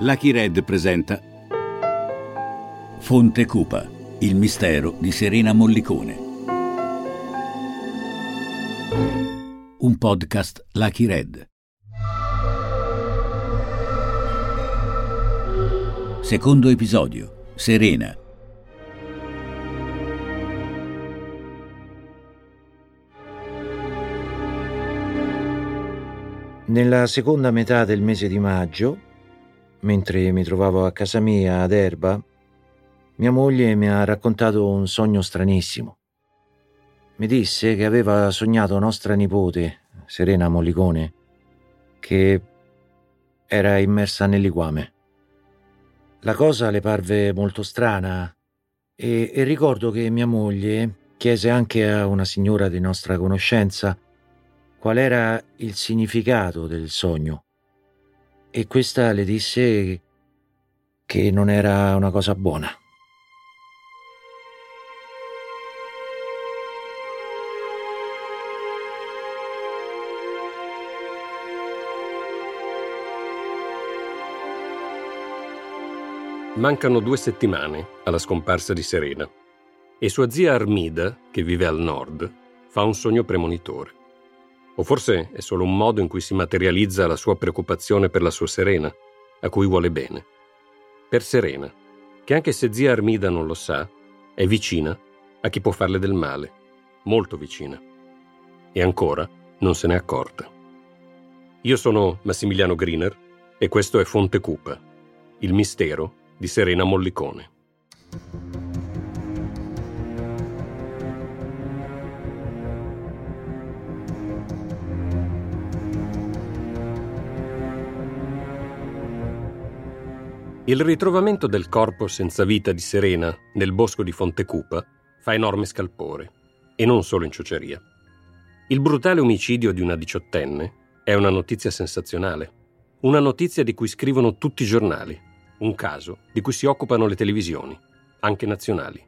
Lucky Red presenta Fonte Cupa, il mistero di Serena Mollicone. Un podcast Lucky Red. Secondo episodio. Serena. Nella seconda metà del mese di maggio Mentre mi trovavo a casa mia ad Erba, mia moglie mi ha raccontato un sogno stranissimo. Mi disse che aveva sognato nostra nipote, Serena Mollicone, che era immersa nel liquame. La cosa le parve molto strana e, e ricordo che mia moglie chiese anche a una signora di nostra conoscenza qual era il significato del sogno e questa le disse che non era una cosa buona. Mancano due settimane alla scomparsa di Serena e sua zia Armida, che vive al nord, fa un sogno premonitore. O forse è solo un modo in cui si materializza la sua preoccupazione per la sua Serena, a cui vuole bene. Per Serena, che anche se zia Armida non lo sa, è vicina a chi può farle del male, molto vicina. E ancora non se n'è accorta. Io sono Massimiliano Griner e questo è Fonte Cupa, il mistero di Serena Mollicone. Il ritrovamento del corpo senza vita di Serena nel bosco di Fontecupa fa enorme scalpore, e non solo in ciociaria. Il brutale omicidio di una diciottenne è una notizia sensazionale, una notizia di cui scrivono tutti i giornali, un caso di cui si occupano le televisioni, anche nazionali.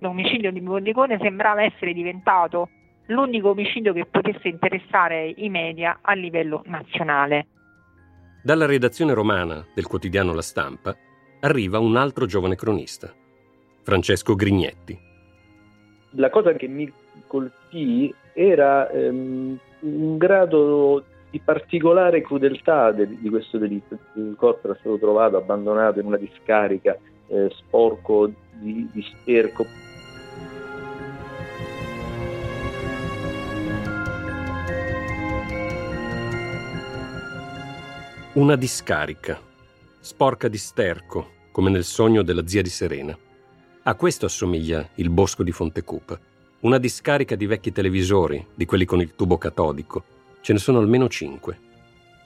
L'omicidio di Mollicone sembrava essere diventato l'unico omicidio che potesse interessare i media a livello nazionale. Dalla redazione romana del quotidiano La Stampa arriva un altro giovane cronista, Francesco Grignetti. La cosa che mi colpì era ehm, un grado di particolare crudeltà de- di questo delitto. Il corpo era stato trovato abbandonato in una discarica eh, sporco di, di sterco. Una discarica, sporca di sterco, come nel sogno della zia di Serena. A questo assomiglia il bosco di Fontecupa. Una discarica di vecchi televisori, di quelli con il tubo catodico. Ce ne sono almeno cinque.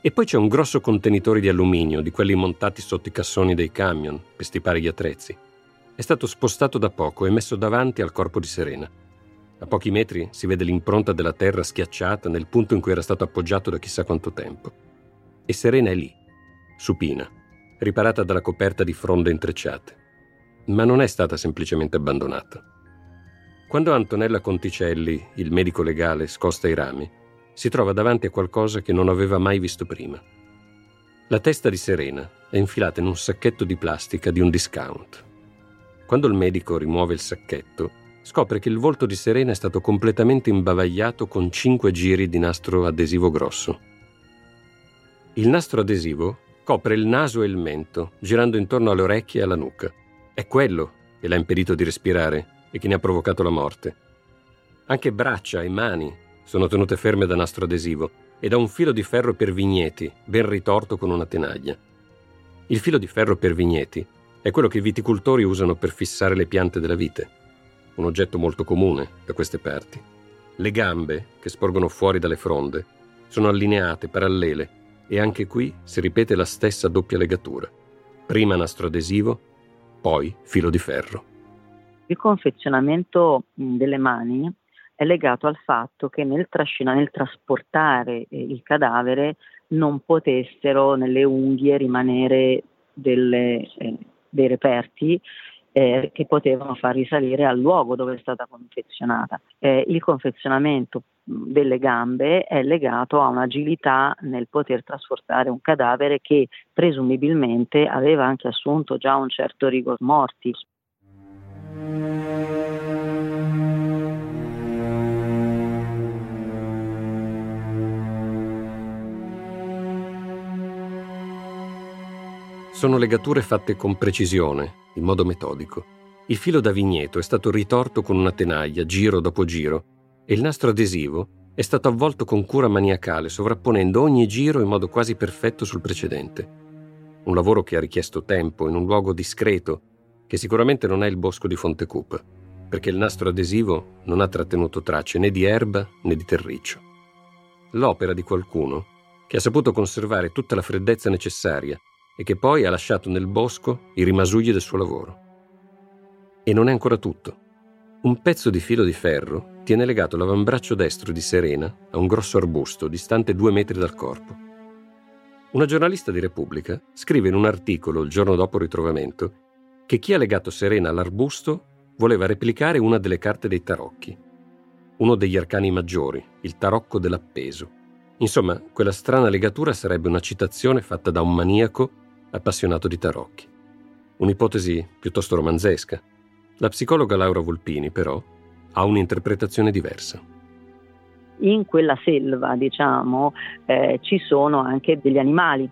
E poi c'è un grosso contenitore di alluminio, di quelli montati sotto i cassoni dei camion, per stipare gli attrezzi. È stato spostato da poco e messo davanti al corpo di Serena. A pochi metri si vede l'impronta della terra schiacciata nel punto in cui era stato appoggiato da chissà quanto tempo e Serena è lì, supina, riparata dalla coperta di fronde intrecciate. Ma non è stata semplicemente abbandonata. Quando Antonella Conticelli, il medico legale, scosta i rami, si trova davanti a qualcosa che non aveva mai visto prima. La testa di Serena è infilata in un sacchetto di plastica di un discount. Quando il medico rimuove il sacchetto, scopre che il volto di Serena è stato completamente imbavagliato con cinque giri di nastro adesivo grosso. Il nastro adesivo copre il naso e il mento, girando intorno alle orecchie e alla nuca. È quello che l'ha impedito di respirare e che ne ha provocato la morte. Anche braccia e mani sono tenute ferme da nastro adesivo e da un filo di ferro per vigneti, ben ritorto con una tenaglia. Il filo di ferro per vigneti è quello che i viticoltori usano per fissare le piante della vite, un oggetto molto comune da queste parti. Le gambe, che sporgono fuori dalle fronde, sono allineate, parallele, e anche qui si ripete la stessa doppia legatura. Prima nastro adesivo, poi filo di ferro. Il confezionamento delle mani è legato al fatto che nel, trascinare, nel trasportare eh, il cadavere non potessero nelle unghie rimanere delle, eh, dei reperti eh, che potevano far risalire al luogo dove è stata confezionata. Eh, il confezionamento delle gambe è legato a un'agilità nel poter trasportare un cadavere che presumibilmente aveva anche assunto già un certo rigor mortis. Sono legature fatte con precisione, in modo metodico. Il filo da vigneto è stato ritorto con una tenaglia, giro dopo giro, e il nastro adesivo è stato avvolto con cura maniacale, sovrapponendo ogni giro in modo quasi perfetto sul precedente. Un lavoro che ha richiesto tempo in un luogo discreto, che sicuramente non è il bosco di Fontecup, perché il nastro adesivo non ha trattenuto tracce né di erba né di terriccio. L'opera di qualcuno che ha saputo conservare tutta la freddezza necessaria e che poi ha lasciato nel bosco i rimasugli del suo lavoro. E non è ancora tutto. Un pezzo di filo di ferro tiene legato l'avambraccio destro di Serena a un grosso arbusto distante due metri dal corpo. Una giornalista di Repubblica scrive in un articolo il giorno dopo il ritrovamento che chi ha legato Serena all'arbusto voleva replicare una delle carte dei tarocchi, uno degli arcani maggiori, il tarocco dell'appeso. Insomma, quella strana legatura sarebbe una citazione fatta da un maniaco appassionato di tarocchi. Un'ipotesi piuttosto romanzesca. La psicologa Laura Volpini, però, ha un'interpretazione diversa. In quella selva, diciamo, eh, ci sono anche degli animali.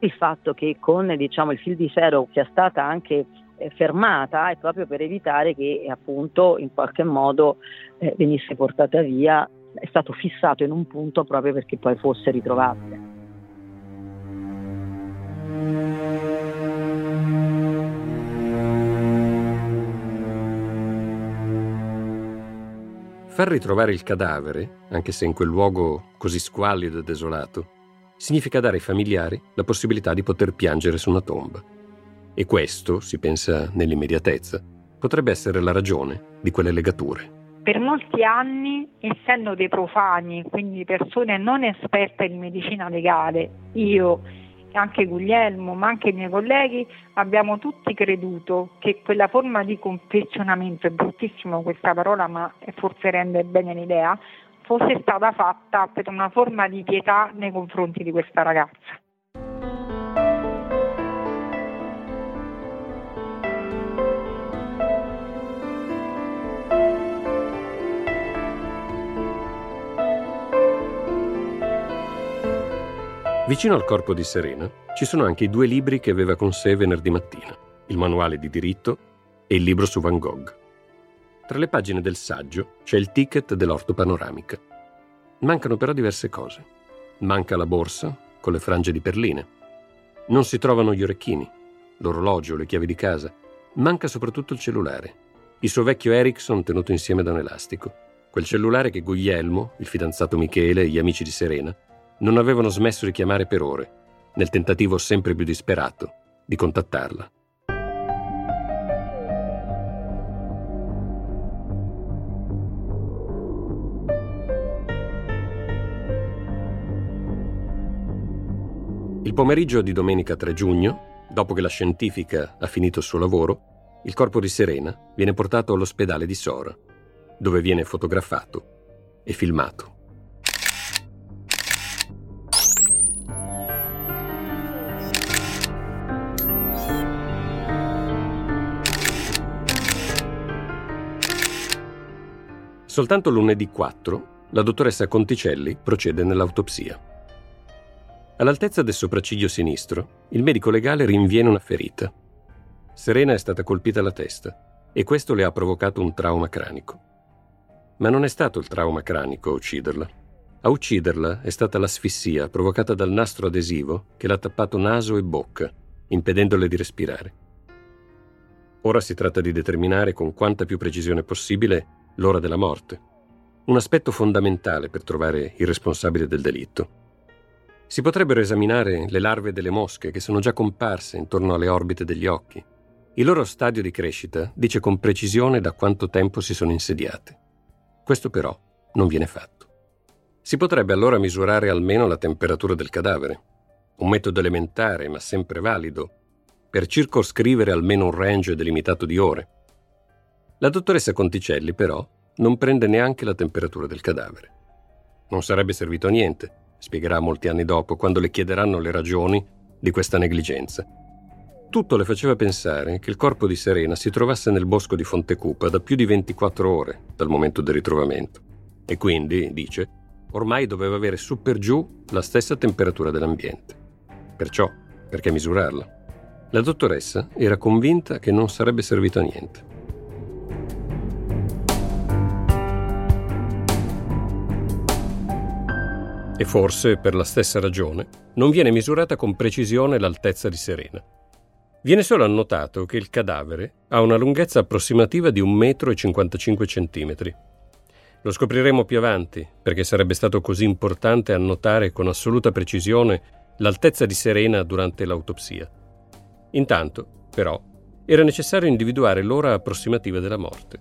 Il fatto che con diciamo, il fil di ferro sia stata anche eh, fermata è proprio per evitare che appunto in qualche modo eh, venisse portata via, è stato fissato in un punto proprio perché poi fosse ritrovabile. Far ritrovare il cadavere, anche se in quel luogo così squallido e desolato, significa dare ai familiari la possibilità di poter piangere su una tomba. E questo, si pensa nell'immediatezza, potrebbe essere la ragione di quelle legature. Per molti anni, essendo dei profani, quindi persone non esperte di medicina legale, io anche Guglielmo, ma anche i miei colleghi, abbiamo tutti creduto che quella forma di confezionamento, è bruttissimo questa parola, ma forse rende bene l'idea, fosse stata fatta per una forma di pietà nei confronti di questa ragazza. Vicino al corpo di Serena ci sono anche i due libri che aveva con sé venerdì mattina, il manuale di diritto e il libro su Van Gogh. Tra le pagine del saggio c'è il ticket dell'orto panoramica. Mancano però diverse cose. Manca la borsa con le frange di perline. Non si trovano gli orecchini, l'orologio, le chiavi di casa. Manca soprattutto il cellulare, il suo vecchio Ericsson tenuto insieme da un elastico. Quel cellulare che Guglielmo, il fidanzato Michele e gli amici di Serena non avevano smesso di chiamare per ore, nel tentativo sempre più disperato di contattarla. Il pomeriggio di domenica 3 giugno, dopo che la scientifica ha finito il suo lavoro, il corpo di Serena viene portato all'ospedale di Sora, dove viene fotografato e filmato. Soltanto lunedì 4 la dottoressa Conticelli procede nell'autopsia. All'altezza del sopracciglio sinistro, il medico legale rinviene una ferita. Serena è stata colpita alla testa e questo le ha provocato un trauma cranico. Ma non è stato il trauma cranico a ucciderla. A ucciderla è stata l'asfissia provocata dal nastro adesivo che l'ha tappato naso e bocca, impedendole di respirare. Ora si tratta di determinare con quanta più precisione possibile l'ora della morte, un aspetto fondamentale per trovare il responsabile del delitto. Si potrebbero esaminare le larve delle mosche che sono già comparse intorno alle orbite degli occhi. Il loro stadio di crescita dice con precisione da quanto tempo si sono insediate. Questo però non viene fatto. Si potrebbe allora misurare almeno la temperatura del cadavere, un metodo elementare ma sempre valido, per circoscrivere almeno un range delimitato di ore. La dottoressa Conticelli, però, non prende neanche la temperatura del cadavere. non sarebbe servito a niente, spiegherà molti anni dopo, quando le chiederanno le ragioni di questa negligenza. Tutto le faceva pensare che il corpo di Serena si trovasse nel bosco di Fontecupa da più di 24 ore dal momento del ritrovamento e quindi, dice, ormai doveva avere su per giù la stessa temperatura dell'ambiente. Perciò, perché misurarla? La dottoressa era convinta che non sarebbe servito a niente. E forse, per la stessa ragione, non viene misurata con precisione l'altezza di Serena. Viene solo annotato che il cadavere ha una lunghezza approssimativa di 1,55 m. Lo scopriremo più avanti, perché sarebbe stato così importante annotare con assoluta precisione l'altezza di Serena durante l'autopsia. Intanto, però, era necessario individuare l'ora approssimativa della morte,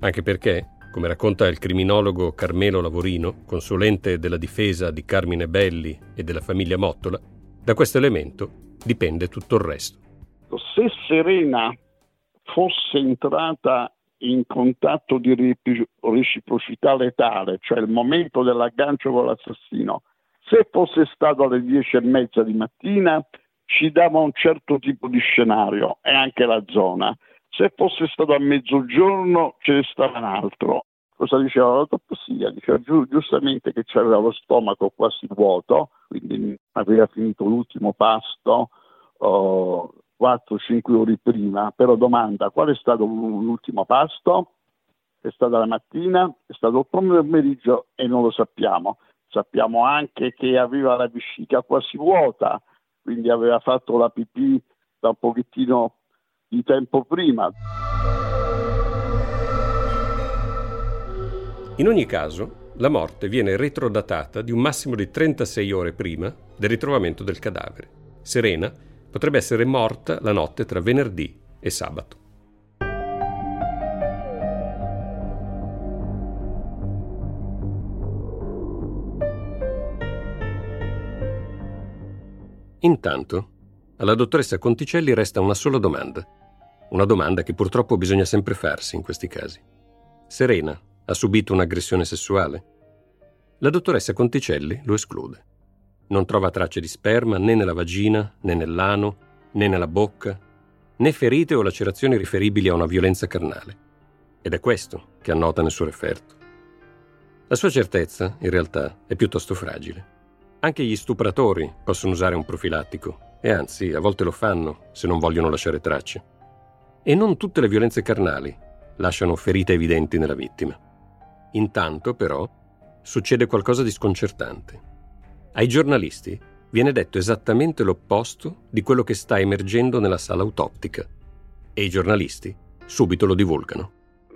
anche perché, come racconta il criminologo Carmelo Lavorino, consulente della difesa di Carmine Belli e della famiglia Mottola, da questo elemento dipende tutto il resto. Se Serena fosse entrata in contatto di reciprocità letale, cioè il momento dell'aggancio con l'assassino, se fosse stato alle dieci e mezza di mattina, ci dava un certo tipo di scenario e anche la zona. Se fosse stato a mezzogiorno ce ne stava un altro. Cosa diceva l'autopsia? Diceva giu- giustamente che c'aveva lo stomaco quasi vuoto, quindi aveva finito l'ultimo pasto oh, 4-5 ore prima, però domanda qual è stato l'ultimo pasto? È stata la mattina, è stato il pomeriggio e non lo sappiamo. Sappiamo anche che aveva la vescica quasi vuota, quindi aveva fatto la pipì da un pochettino di tempo prima. In ogni caso, la morte viene retrodatata di un massimo di 36 ore prima del ritrovamento del cadavere. Serena potrebbe essere morta la notte tra venerdì e sabato. Intanto, alla dottoressa Conticelli resta una sola domanda. Una domanda che purtroppo bisogna sempre farsi in questi casi. Serena ha subito un'aggressione sessuale? La dottoressa Conticelli lo esclude. Non trova tracce di sperma né nella vagina, né nell'ano, né nella bocca, né ferite o lacerazioni riferibili a una violenza carnale. Ed è questo che annota nel suo referto. La sua certezza, in realtà, è piuttosto fragile. Anche gli stupratori possono usare un profilattico e anzi a volte lo fanno se non vogliono lasciare tracce. E non tutte le violenze carnali lasciano ferite evidenti nella vittima. Intanto, però, succede qualcosa di sconcertante. Ai giornalisti viene detto esattamente l'opposto di quello che sta emergendo nella sala autoptica. E i giornalisti subito lo divulgano.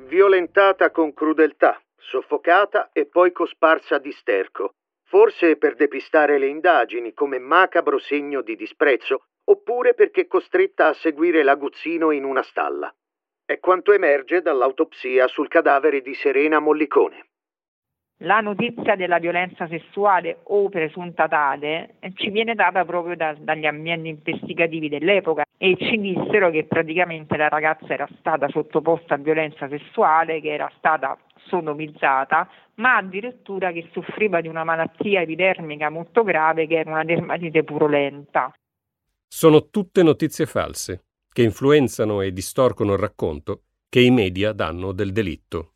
Violentata con crudeltà, soffocata e poi cosparsa di sterco forse per depistare le indagini come macabro segno di disprezzo, oppure perché costretta a seguire l'aguzzino in una stalla. È quanto emerge dall'autopsia sul cadavere di Serena Mollicone. La notizia della violenza sessuale o presunta tale ci viene data proprio da, dagli ambienti investigativi dell'epoca e ci dissero che praticamente la ragazza era stata sottoposta a violenza sessuale, che era stata sodomizzata, ma addirittura che soffriva di una malattia epidermica molto grave che era una dermatite purulenta. Sono tutte notizie false che influenzano e distorcono il racconto che i media danno del delitto.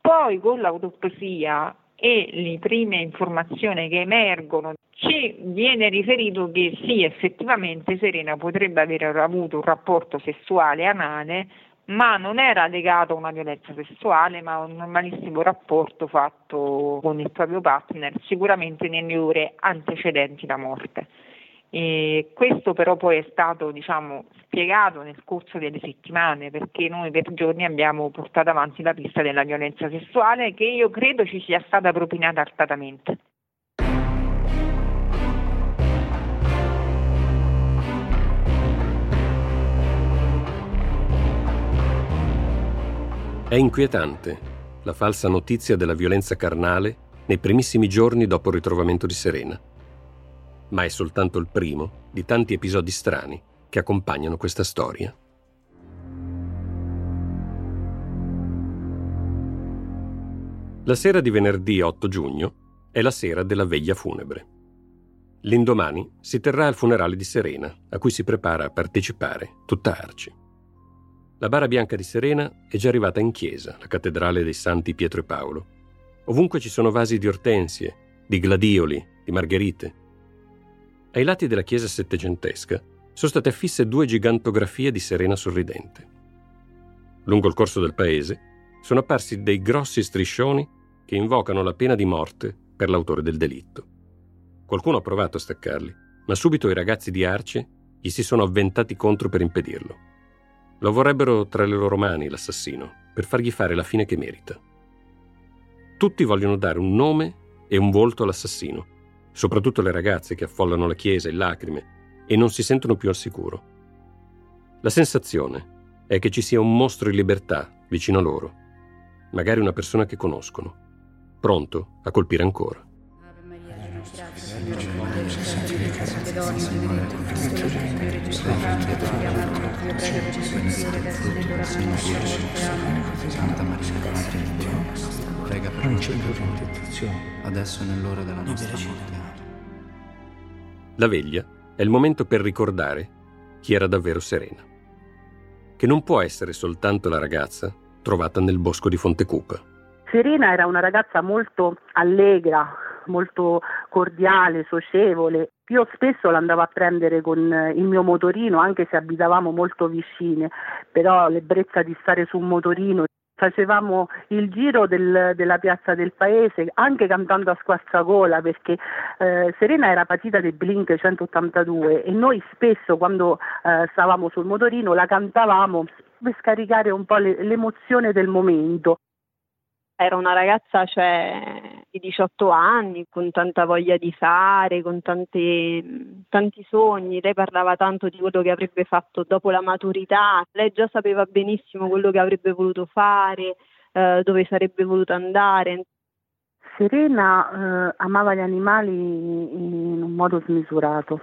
Poi con l'autopsia e le prime informazioni che emergono ci viene riferito che sì, effettivamente Serena potrebbe aver avuto un rapporto sessuale anale ma non era legato a una violenza sessuale, ma a un normalissimo rapporto fatto con il proprio partner, sicuramente nelle ore antecedenti la morte. E questo però poi è stato diciamo, spiegato nel corso delle settimane perché noi per giorni abbiamo portato avanti la pista della violenza sessuale che io credo ci sia stata propinata artatamente. È inquietante la falsa notizia della violenza carnale nei primissimi giorni dopo il ritrovamento di Serena. Ma è soltanto il primo di tanti episodi strani che accompagnano questa storia. La sera di venerdì 8 giugno è la sera della veglia funebre. L'indomani si terrà il funerale di Serena, a cui si prepara a partecipare tutta Arci. La bara bianca di Serena è già arrivata in chiesa, la cattedrale dei Santi Pietro e Paolo. Ovunque ci sono vasi di ortensie, di gladioli, di margherite. Ai lati della chiesa settecentesca sono state affisse due gigantografie di Serena sorridente. Lungo il corso del paese sono apparsi dei grossi striscioni che invocano la pena di morte per l'autore del delitto. Qualcuno ha provato a staccarli, ma subito i ragazzi di Arce gli si sono avventati contro per impedirlo. Lo vorrebbero tra le loro mani l'assassino, per fargli fare la fine che merita. Tutti vogliono dare un nome e un volto all'assassino, soprattutto le ragazze che affollano la chiesa in lacrime e non si sentono più al sicuro. La sensazione è che ci sia un mostro in libertà vicino a loro, magari una persona che conoscono, pronto a colpire ancora. Santa Maria, Madre di Dio, prega per noi peccatori, adesso è nell'ora della nostra morte. La veglia è il momento per ricordare chi era davvero Serena, che non può essere soltanto la ragazza trovata nel bosco di Fontecupa. Serena era una ragazza molto allegra, molto cordiale, socievole. Io spesso l'andavo a prendere con il mio motorino, anche se abitavamo molto vicine, però l'ebbrezza di stare su un motorino facevamo il giro del, della piazza del paese anche cantando a squarciagola perché eh, Serena era patita del Blink 182 e noi spesso quando eh, stavamo sul motorino la cantavamo per scaricare un po' le, l'emozione del momento. Era una ragazza cioè, 18 anni, con tanta voglia di fare, con tanti, tanti sogni. Lei parlava tanto di quello che avrebbe fatto dopo la maturità. Lei già sapeva benissimo quello che avrebbe voluto fare, eh, dove sarebbe voluto andare. Serena eh, amava gli animali in un modo smisurato.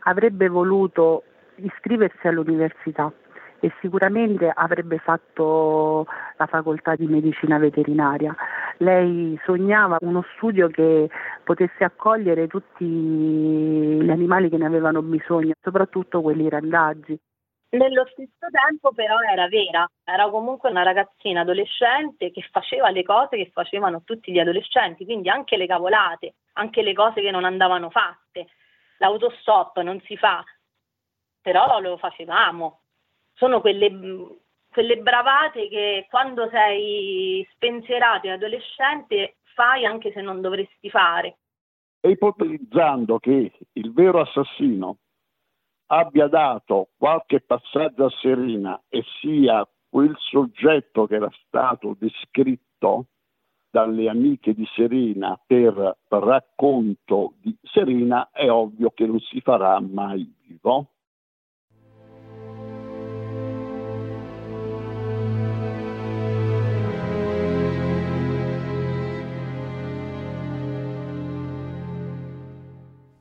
Avrebbe voluto iscriversi all'università e sicuramente avrebbe fatto la facoltà di medicina veterinaria. Lei sognava uno studio che potesse accogliere tutti gli animali che ne avevano bisogno, soprattutto quelli randaggi. Nello stesso tempo però era vera, era comunque una ragazzina adolescente che faceva le cose che facevano tutti gli adolescenti, quindi anche le cavolate, anche le cose che non andavano fatte. L'autostop non si fa, però lo facevamo sono quelle, quelle bravate che quando sei spensierato e adolescente fai anche se non dovresti fare. E ipotizzando che il vero assassino abbia dato qualche passaggio a Serena e sia quel soggetto che era stato descritto dalle amiche di Serena per racconto di Serena, è ovvio che non si farà mai vivo.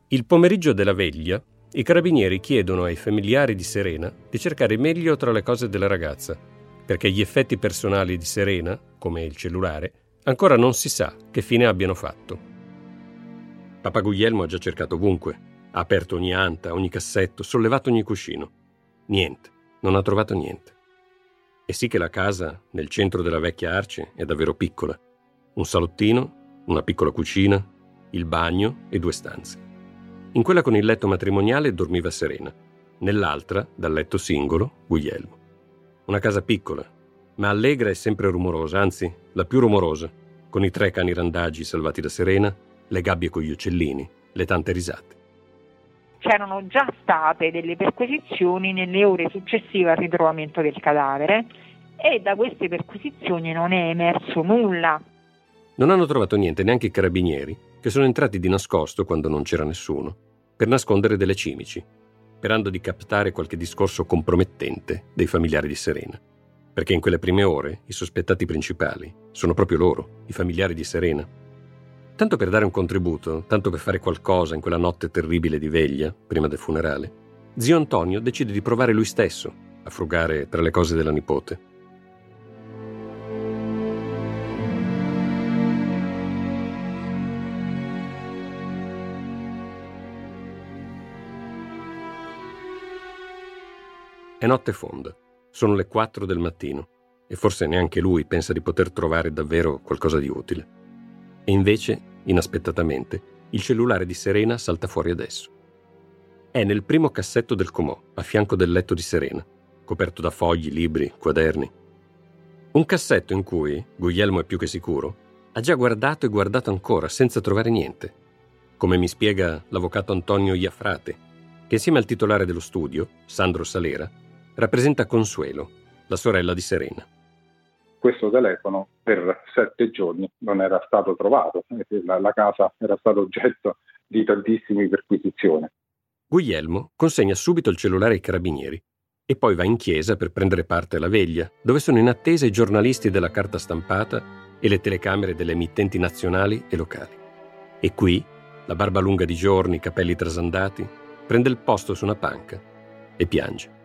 Il pomeriggio della veglia, i carabinieri chiedono ai familiari di Serena di cercare meglio tra le cose della ragazza, perché gli effetti personali di Serena, come il cellulare, ancora non si sa che fine abbiano fatto. Papa Guglielmo ha già cercato ovunque, ha aperto ogni anta, ogni cassetto, sollevato ogni cuscino. Niente, non ha trovato niente. E sì che la casa, nel centro della vecchia Arce, è davvero piccola. Un salottino, una piccola cucina, il bagno e due stanze. In quella con il letto matrimoniale dormiva Serena, nell'altra, dal letto singolo, Guglielmo. Una casa piccola, ma allegra e sempre rumorosa, anzi, la più rumorosa, con i tre cani randaggi salvati da Serena, le gabbie con gli uccellini, le tante risate. C'erano già state delle perquisizioni nelle ore successive al ritrovamento del cadavere e da queste perquisizioni non è emerso nulla. Non hanno trovato niente neanche i carabinieri, che sono entrati di nascosto quando non c'era nessuno, per nascondere delle cimici, sperando di captare qualche discorso compromettente dei familiari di Serena. Perché in quelle prime ore i sospettati principali sono proprio loro, i familiari di Serena. Tanto per dare un contributo, tanto per fare qualcosa in quella notte terribile di veglia, prima del funerale, zio Antonio decide di provare lui stesso a frugare tra le cose della nipote È notte fonda, sono le 4 del mattino e forse neanche lui pensa di poter trovare davvero qualcosa di utile. E invece, inaspettatamente, il cellulare di Serena salta fuori adesso. È nel primo cassetto del comò, a fianco del letto di Serena, coperto da fogli, libri, quaderni. Un cassetto in cui, Guglielmo è più che sicuro, ha già guardato e guardato ancora senza trovare niente, come mi spiega l'avvocato Antonio Iafrate, che insieme al titolare dello studio, Sandro Salera, rappresenta Consuelo, la sorella di Serena. Questo telefono per sette giorni non era stato trovato, la, la casa era stata oggetto di tantissime perquisizioni. Guglielmo consegna subito il cellulare ai carabinieri e poi va in chiesa per prendere parte alla veglia, dove sono in attesa i giornalisti della carta stampata e le telecamere delle emittenti nazionali e locali. E qui, la barba lunga di giorni, i capelli trasandati, prende il posto su una panca e piange.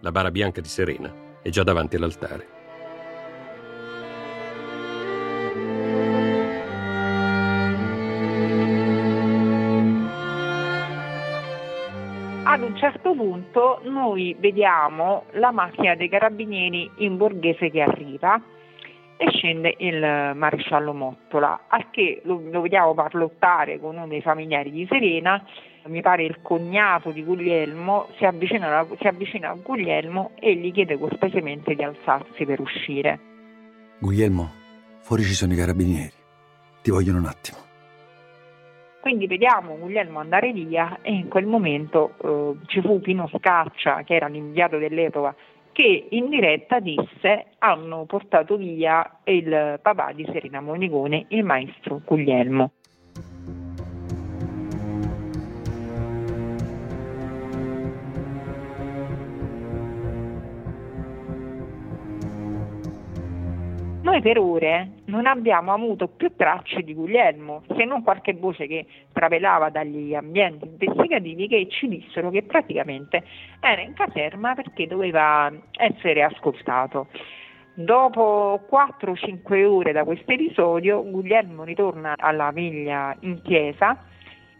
La bara bianca di Serena è già davanti all'altare. ad un certo punto noi vediamo la macchina dei carabinieri in borghese che arriva e scende il maresciallo Mottola, al che lo, lo vediamo parlottare con uno dei familiari di Serena, mi pare il cognato di Guglielmo, si avvicina, si avvicina a Guglielmo e gli chiede cortesemente di alzarsi per uscire. Guglielmo, fuori ci sono i carabinieri, ti vogliono un attimo. Quindi vediamo Guglielmo andare via e in quel momento eh, ci fu Pino Scaccia, che era l'inviato dell'epoca, che in diretta disse hanno portato via il papà di Serena Monigone, il maestro Guglielmo. Noi per ore non abbiamo avuto più tracce di Guglielmo, se non qualche voce che trapelava dagli ambienti investigativi che ci dissero che praticamente era in caserma perché doveva essere ascoltato. Dopo 4-5 ore da questo episodio, Guglielmo ritorna alla veglia in chiesa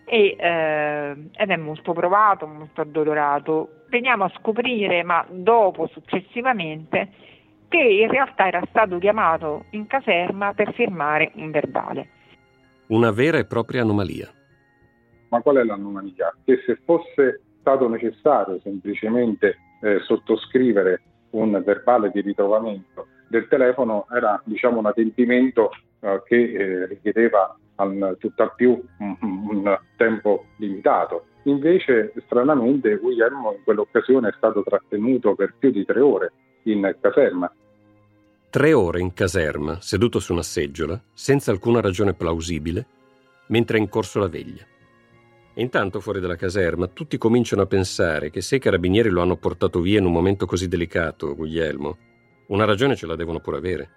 e, eh, ed è molto provato, molto addolorato. Veniamo a scoprire, ma dopo, successivamente, che in realtà era stato chiamato in caserma per firmare un verbale. Una vera e propria anomalia. Ma qual è l'anomalia? Che se fosse stato necessario semplicemente eh, sottoscrivere un verbale di ritrovamento del telefono era diciamo, un adempimento eh, che eh, richiedeva al, tutt'al più un, un tempo limitato. Invece, stranamente, Guglielmo in quell'occasione è stato trattenuto per più di tre ore in caserma. Tre ore in caserma, seduto su una seggiola, senza alcuna ragione plausibile, mentre è in corso la veglia. E intanto fuori dalla caserma tutti cominciano a pensare che se i carabinieri lo hanno portato via in un momento così delicato, Guglielmo, una ragione ce la devono pure avere.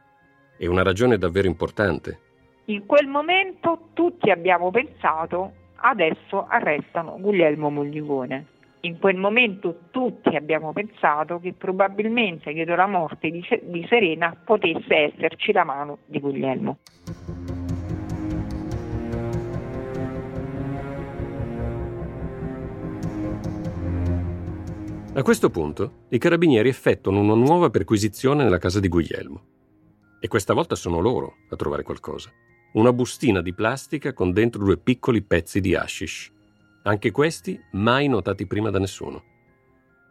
E una ragione davvero importante. In quel momento tutti abbiamo pensato adesso arrestano Guglielmo Mollicone in quel momento tutti abbiamo pensato che probabilmente dietro la morte di, di Serena potesse esserci la mano di Guglielmo. A questo punto i carabinieri effettuano una nuova perquisizione nella casa di Guglielmo. E questa volta sono loro a trovare qualcosa. Una bustina di plastica con dentro due piccoli pezzi di hashish anche questi mai notati prima da nessuno.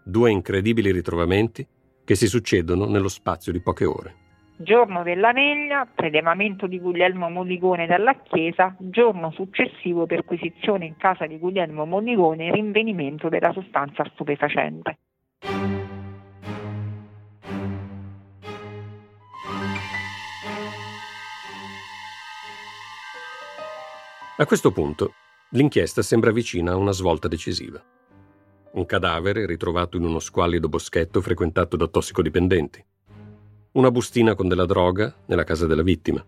Due incredibili ritrovamenti che si succedono nello spazio di poche ore. Giorno della veglia, prelevamento di Guglielmo Mollicone dalla chiesa, giorno successivo perquisizione in casa di Guglielmo Mollicone e rinvenimento della sostanza stupefacente. A questo punto L'inchiesta sembra vicina a una svolta decisiva. Un cadavere ritrovato in uno squallido boschetto frequentato da tossicodipendenti. Una bustina con della droga nella casa della vittima.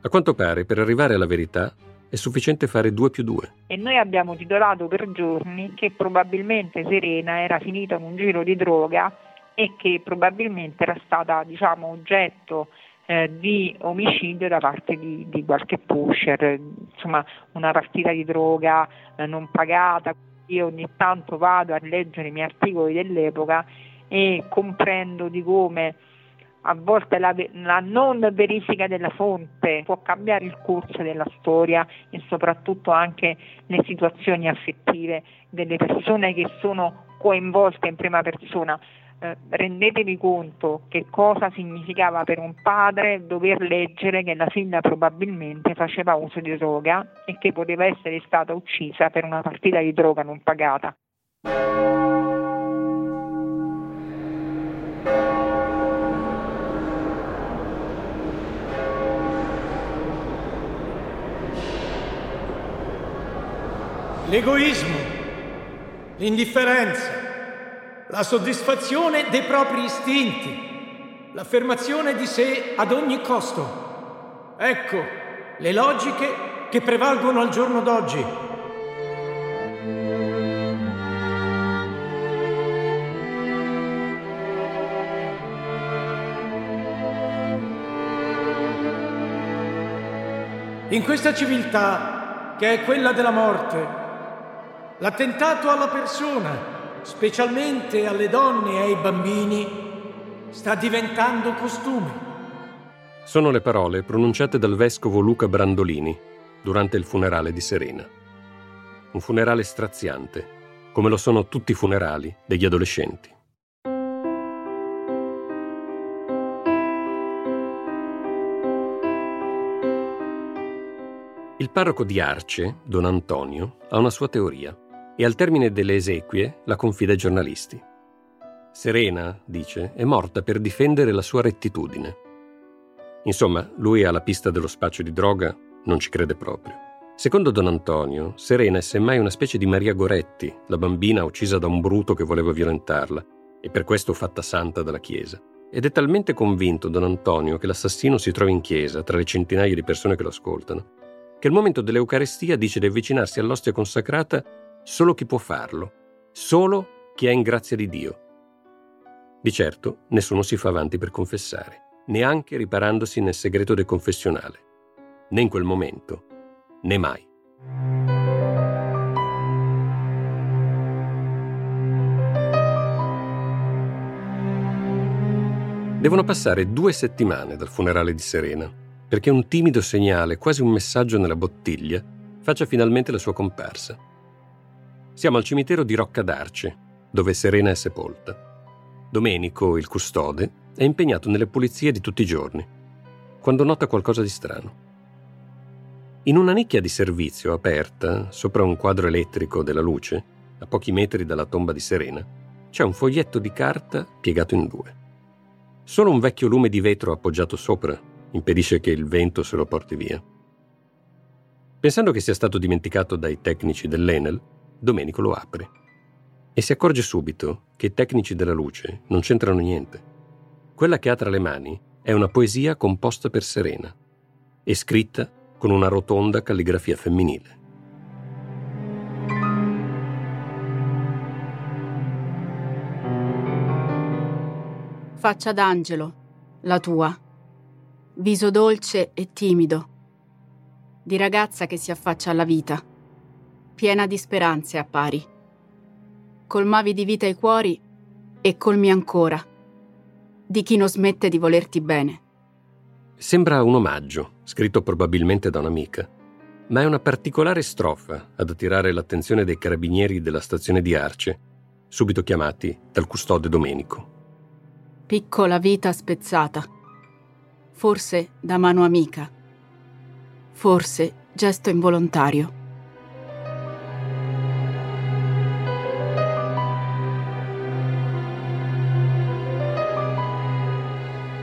A quanto pare, per arrivare alla verità, è sufficiente fare due più due. E noi abbiamo titolato per giorni che probabilmente Serena era finita in un giro di droga e che probabilmente era stata, diciamo, oggetto eh, di omicidio da parte di, di, qualche pusher, insomma una partita di droga eh, non pagata. io ogni tanto vado a leggere i miei articoli dell'epoca e comprendo di come a volte la, la, non verifica della fonte può cambiare il corso della storia e soprattutto anche le situazioni affettive delle persone che sono coinvolte in prima persona. Eh, rendetevi conto che cosa significava per un padre dover leggere che la figlia probabilmente faceva uso di droga e che poteva essere stata uccisa per una partita di droga non pagata. L'egoismo, l'indifferenza, la soddisfazione dei propri istinti, l'affermazione di sé ad ogni costo. Ecco le logiche che prevalgono al giorno d'oggi. In questa civiltà, che è quella della morte, L'attentato alla persona, specialmente alle donne e ai bambini, sta diventando costume. Sono le parole pronunciate dal vescovo Luca Brandolini durante il funerale di Serena. Un funerale straziante, come lo sono tutti i funerali degli adolescenti. Il parroco di Arce, Don Antonio, ha una sua teoria e al termine delle esequie la confida ai giornalisti. Serena, dice, è morta per difendere la sua rettitudine. Insomma, lui alla pista dello spaccio di droga non ci crede proprio. Secondo Don Antonio, Serena è semmai una specie di Maria Goretti, la bambina uccisa da un bruto che voleva violentarla, e per questo fatta santa dalla Chiesa. Ed è talmente convinto Don Antonio che l'assassino si trova in chiesa, tra le centinaia di persone che lo ascoltano, che al momento dell'Eucarestia dice di avvicinarsi all'ostia consacrata solo chi può farlo, solo chi è in grazia di Dio. Di certo nessuno si fa avanti per confessare, neanche riparandosi nel segreto del confessionale, né in quel momento, né mai. Devono passare due settimane dal funerale di Serena, perché un timido segnale, quasi un messaggio nella bottiglia, faccia finalmente la sua comparsa. Siamo al cimitero di Rocca d'Arce, dove Serena è sepolta. Domenico, il custode, è impegnato nelle pulizie di tutti i giorni, quando nota qualcosa di strano. In una nicchia di servizio aperta, sopra un quadro elettrico della luce, a pochi metri dalla tomba di Serena, c'è un foglietto di carta piegato in due. Solo un vecchio lume di vetro appoggiato sopra impedisce che il vento se lo porti via. Pensando che sia stato dimenticato dai tecnici dell'Enel, Domenico lo apre e si accorge subito che i tecnici della luce non c'entrano niente. Quella che ha tra le mani è una poesia composta per Serena e scritta con una rotonda calligrafia femminile. Faccia d'angelo, la tua. Viso dolce e timido. Di ragazza che si affaccia alla vita piena di speranze appari. Colmavi di vita i cuori e colmi ancora di chi non smette di volerti bene. Sembra un omaggio, scritto probabilmente da un'amica, ma è una particolare strofa ad attirare l'attenzione dei carabinieri della stazione di Arce, subito chiamati dal custode Domenico. Piccola vita spezzata, forse da mano amica, forse gesto involontario.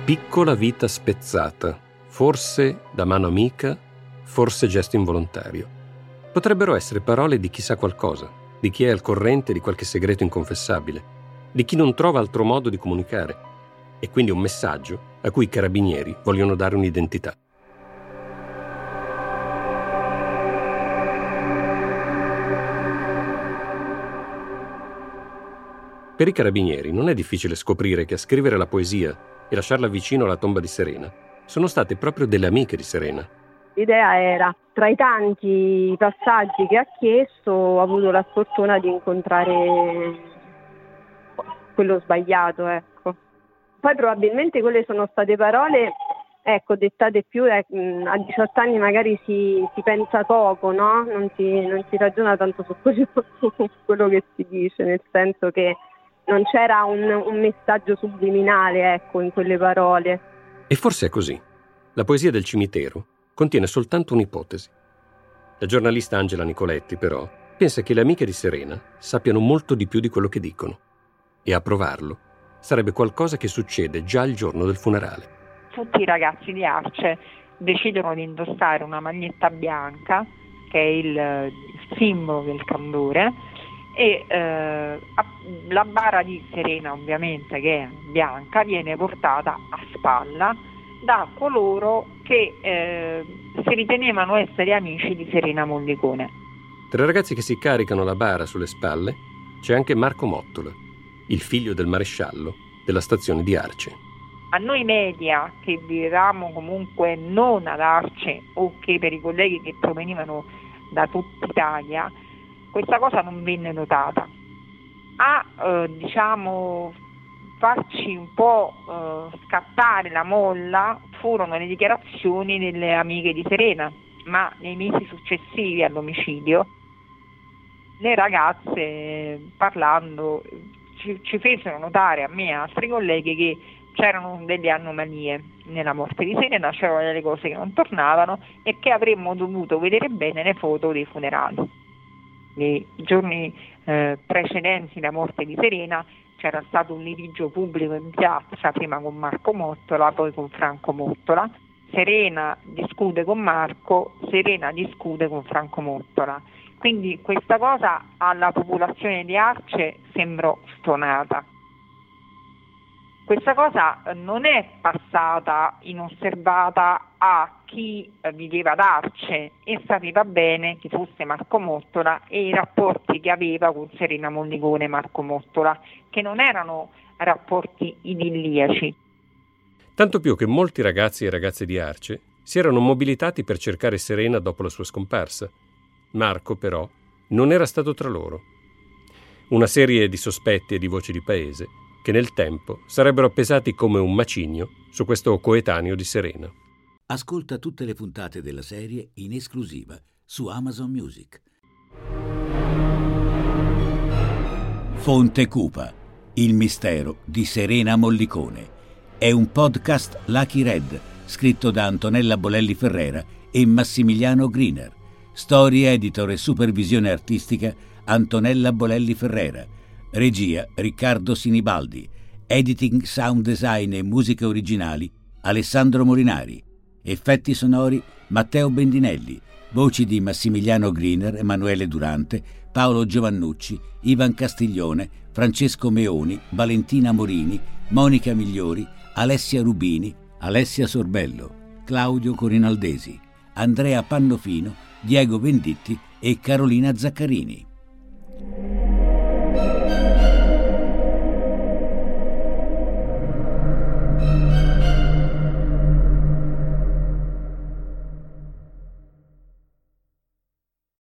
Piccola vita spezzata, forse da mano amica, forse gesto involontario. Potrebbero essere parole di chi sa qualcosa, di chi è al corrente di qualche segreto inconfessabile, di chi non trova altro modo di comunicare, e quindi un messaggio a cui i carabinieri vogliono dare un'identità. Per i carabinieri non è difficile scoprire che a scrivere la poesia e lasciarla vicino alla tomba di Serena sono state proprio delle amiche di Serena, L'idea era, tra i tanti passaggi che ha chiesto, ho avuto la sfortuna di incontrare quello sbagliato, ecco. Poi probabilmente quelle sono state parole ecco, dettate più eh, a 18 anni magari si, si pensa poco, no? non, si, non, si, ragiona tanto su quello, su quello, che si dice, nel senso che non c'era un, un messaggio subliminale ecco, in quelle parole. E forse è così. La poesia del cimitero contiene soltanto un'ipotesi. La giornalista Angela Nicoletti, però, pensa che le amiche di Serena sappiano molto di più di quello che dicono. E a provarlo sarebbe qualcosa che succede già il giorno del funerale tutti i ragazzi di Arce decidono di indossare una maglietta bianca, che è il, il simbolo del candore, e eh, la bara di Serena, ovviamente, che è bianca, viene portata a spalla da coloro che eh, si ritenevano essere amici di Serena Mollicone. Tra i ragazzi che si caricano la bara sulle spalle c'è anche Marco Mottola, il figlio del maresciallo della stazione di Arce a noi media che vivevamo comunque non ad Arce o che per i colleghi che provenivano da tutta Italia, questa cosa non venne notata. A eh, diciamo farci un po' eh, scattare la molla furono le dichiarazioni delle amiche di Serena, ma nei mesi successivi all'omicidio le ragazze parlando ci, ci fecero notare a me e a altri colleghi che c'erano delle anomalie nella morte di Serena, c'erano delle cose che non tornavano e che avremmo dovuto vedere bene nelle foto dei funerali. Nei giorni eh, precedenti la morte di Serena c'era stato un litigio pubblico in piazza, prima con Marco Mottola, poi con Franco Mottola. Serena discute con Marco, Serena discute con Franco Mottola. Quindi questa cosa alla popolazione di Arce sembrò stonata. Questa cosa non è passata inosservata a chi eh, viveva ad Arce e sapeva bene chi fosse Marco Mottola e i rapporti che aveva con Serena Mollicone Marco Mottola, che non erano rapporti idilliaci. Tanto più che molti ragazzi e ragazze di Arce si erano mobilitati per cercare Serena dopo la sua scomparsa. Marco, però, non era stato tra loro. Una serie di sospetti e di voci di paese che nel tempo sarebbero pesati come un macigno su questo coetaneo di Serena. Ascolta tutte le puntate della serie in esclusiva su Amazon Music. Fonte Cupa, il mistero di Serena Mollicone. È un podcast Lucky Red, scritto da Antonella Bolelli Ferrera e Massimiliano Griner. Storia, editor e supervisione artistica Antonella Bolelli Ferrera Regia Riccardo Sinibaldi. Editing, sound design e musiche originali Alessandro Morinari. Effetti sonori Matteo Bendinelli. Voci di Massimiliano Griner, Emanuele Durante, Paolo Giovannucci, Ivan Castiglione, Francesco Meoni, Valentina Morini, Monica Migliori, Alessia Rubini, Alessia Sorbello, Claudio Corinaldesi, Andrea Pannofino, Diego Venditti e Carolina Zaccarini.